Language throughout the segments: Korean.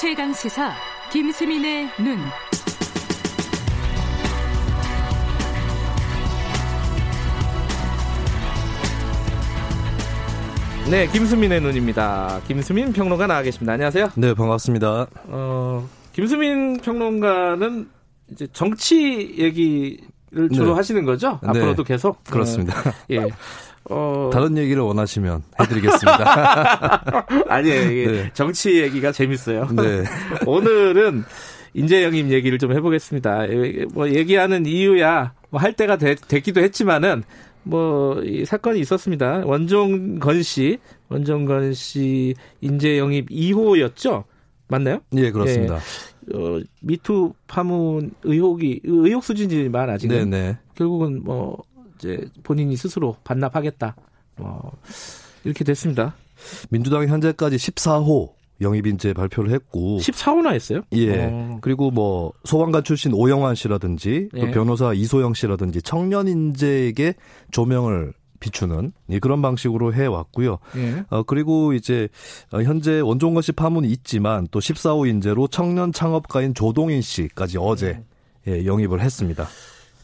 최강 시사 김수민의 눈. 네, 김수민의 눈입니다. 김수민 평론가 나와 계십니다. 안녕하세요. 네, 반갑습니다. 어, 김수민 평론가는 이제 정치 얘기를 주로 네. 하시는 거죠? 네. 앞으로도 계속? 그렇습니다. 어, 예. 어, 다른 얘기를 원하시면 해드리겠습니다. 아니에요. 이게 네. 정치 얘기가 재밌어요. 네. 오늘은 인재영입 얘기를 좀 해보겠습니다. 예, 뭐 얘기하는 이유야 뭐 할 때가 되, 됐기도 했지만은 뭐 이 사건이 있었습니다. 원종건 씨, 원종건 씨 인재 영입 2호였죠? 맞나요? 예, 그렇습니다. 어, 미투 파문 의혹이 의혹 수준이지만 아직은 네네. 결국은 뭐 이제 본인이 스스로 반납하겠다. 뭐 이렇게 됐습니다. 민주당이 현재까지 14호 영입인재 발표를 했고. 14호나 했어요? 예. 어. 그리고 뭐 소방관 출신 오영환 씨라든지 또 예. 변호사 이소영 씨라든지 청년 인재에게 조명을 비추는 예, 그런 방식으로 해 왔고요. 예. 어 그리고 이제 어, 현재 원종건 씨 파문이 있지만 또 14호 인재로 청년 창업가인 조동인 씨까지 어제 예, 영입을 했습니다.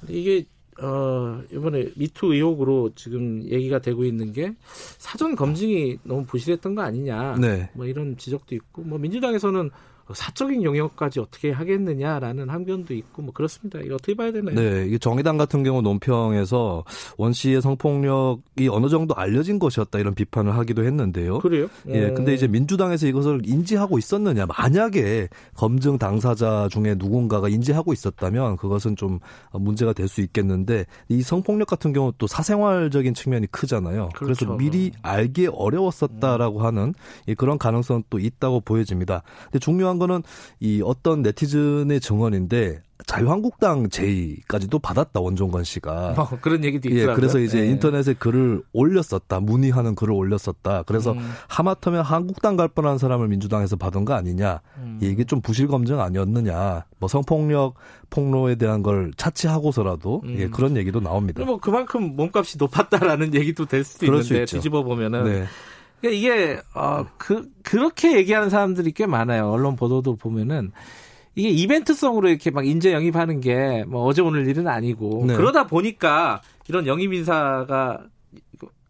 이게 어 이번에 미투 의혹으로 지금 얘기가 되고 있는 게 사전 검증이 너무 부실했던 거 아니냐. 네. 뭐 이런 지적도 있고 뭐 민주당에서는 사적인 영역까지 어떻게 하겠느냐라는 항변도 있고 뭐 그렇습니다. 이거 어떻게 봐야 되나요? 네, 이게 정의당 같은 경우 논평에서 원 씨의 성폭력이 어느 정도 알려진 것이었다 이런 비판을 하기도 했는데요. 그래요? 예, 어. 근데 이제 민주당에서 이것을 인지하고 있었느냐. 만약에 검증 당사자 중에 누군가가 인지하고 있었다면 그것은 좀 문제가 될 수 있겠는데 이 성폭력 같은 경우 또 사생활적인 측면이 크잖아요. 그래서 그렇죠. 미리 알기 어려웠었다라고 하는 이 그런 가능성 또 있다고 보여집니다. 근데 중요한 거는 이 어떤 네티즌의 증언인데 자유한국당 제의까지도 받았다 원종건 씨가. 뭐 그런 얘기도 예, 있더라고요. 그래서 이제 예. 인터넷에 글을 올렸었다. 문의하는 글을 올렸었다. 그래서 음. 하마터면 한국당 갈 뻔한 사람을 민주당에서 받은 거 아니냐. 음. 이게 좀 부실 검증 아니었느냐. 뭐 성폭력 폭로에 대한 걸 차치하고서라도 음. 예, 그런 얘기도 나옵니다. 뭐 그만큼 몸값이 높았다라는 얘기도 될 수도 있는데. 뒤집어 보면은 네. 그러니까 이게 어 그 그렇게 얘기하는 사람들이 꽤 많아요. 언론 보도도 보면은 이게 이벤트성으로 이렇게 막 인재 영입하는 게 뭐 어제 오늘 일은 아니고 네. 그러다 보니까 이런 영입 인사가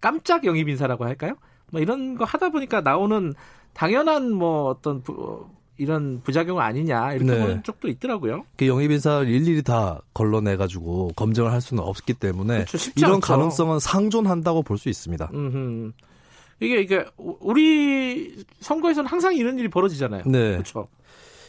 깜짝 영입 인사라고 할까요? 뭐 이런 거 하다 보니까 나오는 당연한 뭐 어떤 부, 어, 이런 부작용 아니냐 이렇게 네. 보는 쪽도 있더라고요. 그 영입 인사를 일일이 다 걸러내 가지고 검증을 할 수는 없기 때문에 그렇죠. 이런 않죠. 가능성은 상존한다고 볼 수 있습니다. 음 이게 이게 우리 선거에서는 항상 이런 일이 벌어지잖아요. 네. 그렇죠.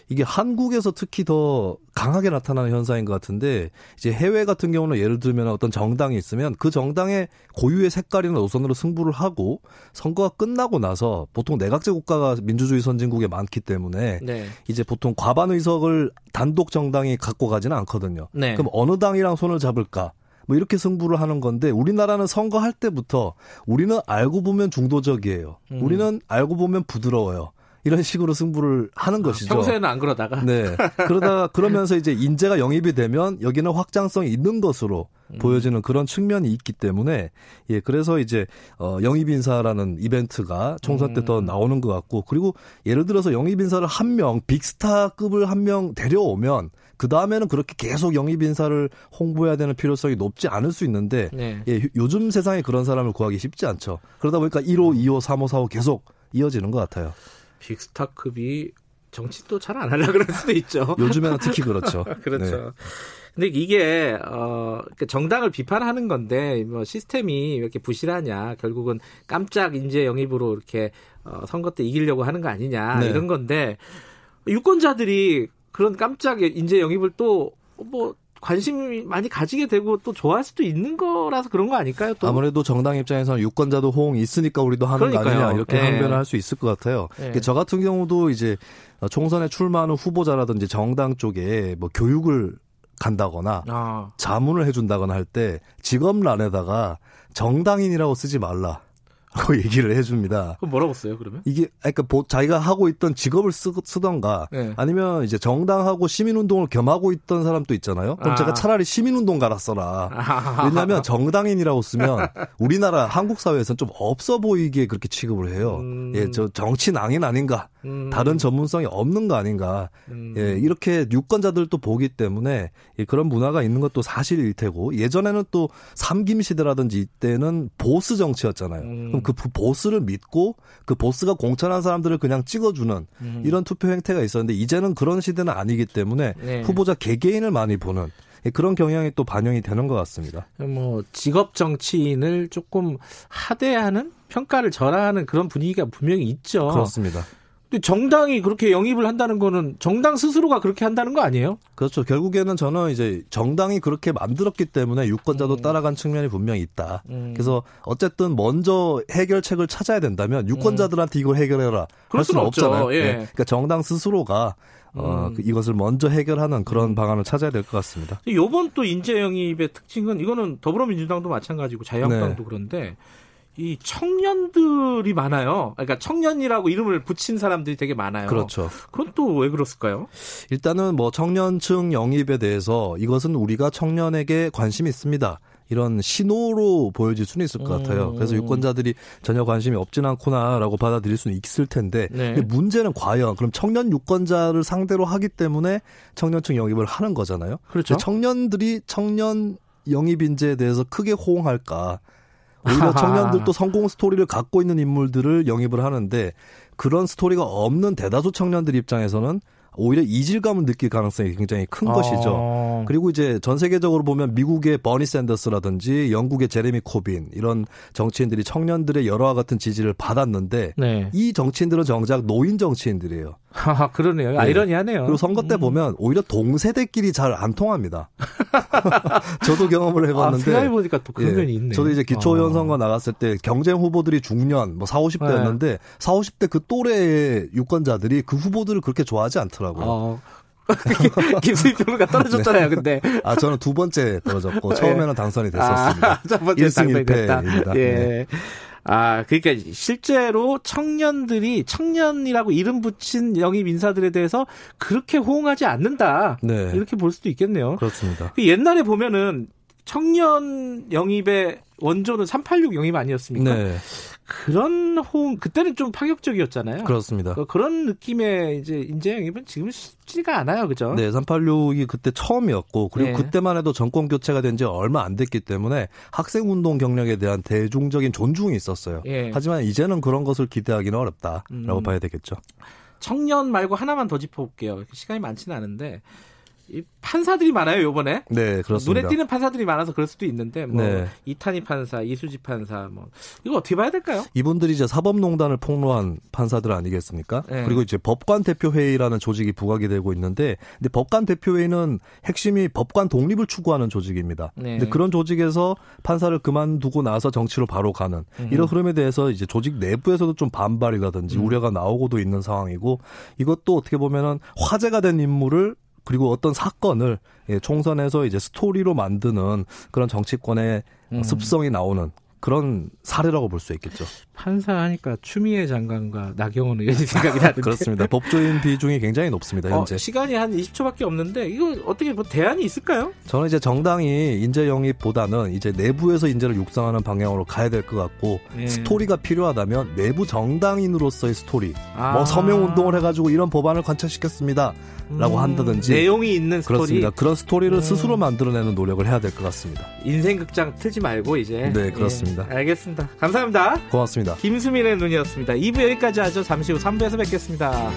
이게 한국에서 특히 더 강하게 나타나는 현상인 것 같은데 이제 해외 같은 경우는 예를 들면 어떤 정당이 있으면 그 정당의 고유의 색깔이나 노선으로 승부를 하고 선거가 끝나고 나서 보통 내각제 국가가 민주주의 선진국에 많기 때문에 네. 이제 보통 과반 의석을 단독 정당이 갖고 가지는 않거든요. 네. 그럼 어느 당이랑 손을 잡을까? 뭐 이렇게 승부를 하는 건데 우리나라는 선거할 때부터 우리는 알고 보면 중도적이에요. 음. 우리는 알고 보면 부드러워요. 이런 식으로 승부를 하는 것이죠. 아, 평소에는 안 그러다가 네. 그러다 그러면서 이제 인재가 영입이 되면 여기는 확장성이 있는 것으로 음. 보여지는 그런 측면이 있기 때문에 예 그래서 이제 어 영입 인사라는 이벤트가 총선 때 음. 더 나오는 것 같고 그리고 예를 들어서 영입 인사를 한 명 빅스타급을 한 명 데려오면 그 다음에는 그렇게 계속 영입 인사를 홍보해야 되는 필요성이 높지 않을 수 있는데 네. 예 요즘 세상에 그런 사람을 구하기 쉽지 않죠. 그러다 보니까 1호, 2호, 3호, 4호 계속 이어지는 것 같아요. 빅스타급이 정치 또잘안 하려 그럴 수도 있죠. 요즘에는 특히 그렇죠. 그렇죠. 네. 근데 이게 어 그러니까 정당을 비판하는 건데 뭐 시스템이 왜 이렇게 부실하냐 결국은 깜짝 인재 영입으로 이렇게 어 선거 때 이기려고 하는 거 아니냐 네. 이런 건데 유권자들이 그런 깜짝 인재 영입을 또 뭐 관심이 많이 가지게 되고 또 좋아할 수도 있는 거라서 그런 거 아닐까요? 또 아무래도 정당 입장에서는 유권자도 호응이 있으니까 우리도 하는 거 그러니까요. 아니냐 이렇게 예. 항변을 할 수 있을 것 같아요. 예. 저 같은 경우도 이제 총선에 출마하는 후보자라든지 정당 쪽에 뭐 교육을 간다거나 아, 자문을 해준다거나 할 때 직업란에다가 정당인이라고 쓰지 말라. 라고 얘기를 해줍니다. 그럼 뭐라고 써요 그러면? 이게 그러니까 보- 자기가 하고 있던 직업을 쓰, 쓰던가 네. 아니면 이제 정당하고 시민운동을 겸하고 있던 사람도 있잖아요. 그럼 아. 제가 차라리 시민운동가라 써라. 아, 왜냐하면 정당인이라고 쓰면 우리나라 한국 사회에서는 좀 없어 보이게 그렇게 취급을 해요. 음. 예, 저 정치 낭인 아닌가 음. 다른 전문성이 없는 거 아닌가. 음. 예, 이렇게 유권자들도 보기 때문에 예, 그런 문화가 있는 것도 사실일 테고 예전에는 또 삼김 시대라든지 이때는 보스 정치였잖아요. 음. 그럼 그 보스를 믿고 그 보스가 공천한 사람들을 그냥 찍어주는 음. 이런 투표 행태가 있었는데 이제는 그런 시대는 아니기 때문에 네. 후보자 개개인을 많이 보는 예, 그런 경향이 또 반영이 되는 것 같습니다. 뭐 직업 정치인을 조금 하대하는 평가를 절하하는 그런 분위기가 분명히 있죠. 그렇습니다. 정당이 그렇게 영입을 한다는 거는 정당 스스로가 그렇게 한다는 거 아니에요? 그렇죠. 결국에는 저는 이제 정당이 그렇게 만들었기 때문에 유권자도 음. 따라간 측면이 분명히 있다. 음. 그래서 어쨌든 먼저 해결책을 찾아야 된다면 유권자들한테 이걸 해결해라 할 수는. 없잖아요. 예. 네. 그러니까 정당 스스로가 어, 음. 이것을 먼저 해결하는 그런 음. 방안을 찾아야 될 것 같습니다. 요번 또 인재 영입의 특징은 이거는 더불어민주당도 마찬가지고 자유한국당도 네. 그런데 이 청년들이 많아요. 그러니까 청년이라고 이름을 붙인 사람들이 되게 많아요. 그렇죠. 그건 또 왜 그렇을까요? 일단은 뭐 청년층 영입에 대해서 이것은 우리가 청년에게 관심이 있습니다. 이런 신호로 보여질 수는 있을 것 같아요. 음. 그래서 유권자들이 전혀 관심이 없진 않구나라고 받아들일 수는 있을 텐데 네. 문제는 과연 그럼 청년 유권자를 상대로 하기 때문에 청년층 영입을 하는 거잖아요. 그렇죠. 청년들이 청년 영입 인재에 대해서 크게 호응할까? 오히려 청년들도 성공 스토리를 갖고 있는 인물들을 영입을 하는데 그런 스토리가 없는 대다수 청년들 입장에서는 오히려 이질감을 느낄 가능성이 굉장히 큰 아. 것이죠. 그리고 이제 전 세계적으로 보면 미국의 버니 샌더스라든지 영국의 제레미 코빈 이런 정치인들이 청년들의 여러와 같은 지지를 받았는데 네. 이 정치인들은 정작 노인 정치인들이에요. 아, 그러네요. 네. 아이러니하네요. 그리고 선거 때 음. 보면 오히려 동세대끼리 잘 안 통합니다. 저도 경험을 해봤는데. 아, 보니까 또 그런 예, 면이 있네. 저도 이제 기초의원 선거 아. 나갔을 때 경쟁 후보들이 중년, 뭐 4, 50대였는데 네. 4, 50대 그 또래의 유권자들이 그 후보들을 그렇게 좋아하지 않더라고요. 어. 김수희 평론가 떨어졌잖아요, 근데. 아, 저는 두 번째 떨어졌고, 처음에는 당선이 됐었습니다. 아, 첫 번째 1승 1패입니다. 예. 네. 아, 그러니까 실제로 청년들이 청년이라고 이름 붙인 영입 인사들에 대해서 그렇게 호응하지 않는다. 네. 이렇게 볼 수도 있겠네요. 그렇습니다. 그 옛날에 보면은 청년 영입의 원조는 386 영입 아니었습니까? 네. 그런 호응 그때는 좀 파격적이었잖아요. 그렇습니다. 그, 그런 느낌의 이제 인재 영입은 지금 쉽지가 않아요, 그죠? 네, 386이 그때 처음이었고 그리고 네. 그때만 해도 정권 교체가 된 지 얼마 안 됐기 때문에 학생 운동 경력에 대한 대중적인 존중이 있었어요. 네. 하지만 이제는 그런 것을 기대하기는 어렵다라고 음. 봐야 되겠죠. 청년 말고 하나만 더 짚어볼게요. 시간이 많지는 않은데 이 판사들이 많아요 요번에. 네 그렇습니다. 눈에 띄는 판사들이 많아서 그럴 수도 있는데 뭐 네. 이탄희 판사, 이수지 판사 뭐 이거 어떻게 봐야 될까요? 이분들이 이제 사법농단을 폭로한 판사들 아니겠습니까? 네. 그리고 이제 법관 대표회의라는 조직이 부각이 되고 있는데, 근데 법관 대표회의는 핵심이 법관 독립을 추구하는 조직입니다. 네. 근데 그런 조직에서 판사를 그만두고 나서 정치로 바로 가는 음. 이런 흐름에 대해서 이제 조직 내부에서도 좀 반발이라든지 음. 우려가 나오고도 있는 상황이고 이것도 어떻게 보면은 화제가 된 인물을 그리고 어떤 사건을 예, 총선에서 이제 스토리로 만드는 그런 정치권의 음. 습성이 나오는 그런 사례라고 볼 수 있겠죠. 판사하니까 추미애 장관과 나경원 의원이 생각이 나는데 그렇습니다. 법조인 비중이 굉장히 높습니다. 어, 현재 어, 시간이 한 20초밖에 없는데 이거 어떻게 뭐 대안이 있을까요? 저는 이제 정당이 인재 영입보다는 이제 내부에서 인재를 육성하는 방향으로 가야 될 것 같고 예. 스토리가 필요하다면 내부 정당인으로서의 스토리, 아. 뭐 서명 운동을 해가지고 이런 법안을 관철시켰습니다. 라고 음, 한다든지 내용이 있는 스토리 그렇습니다. 그런 스토리를 음. 스스로 만들어내는 노력을 해야 될 것 같습니다. 인생 극장 틀지 말고 이제 네 그렇습니다. 예, 알겠습니다. 감사합니다. 고맙습니다. 김수민의 눈이었습니다. 2부 여기까지 하죠. 잠시 후 3부에서 뵙겠습니다.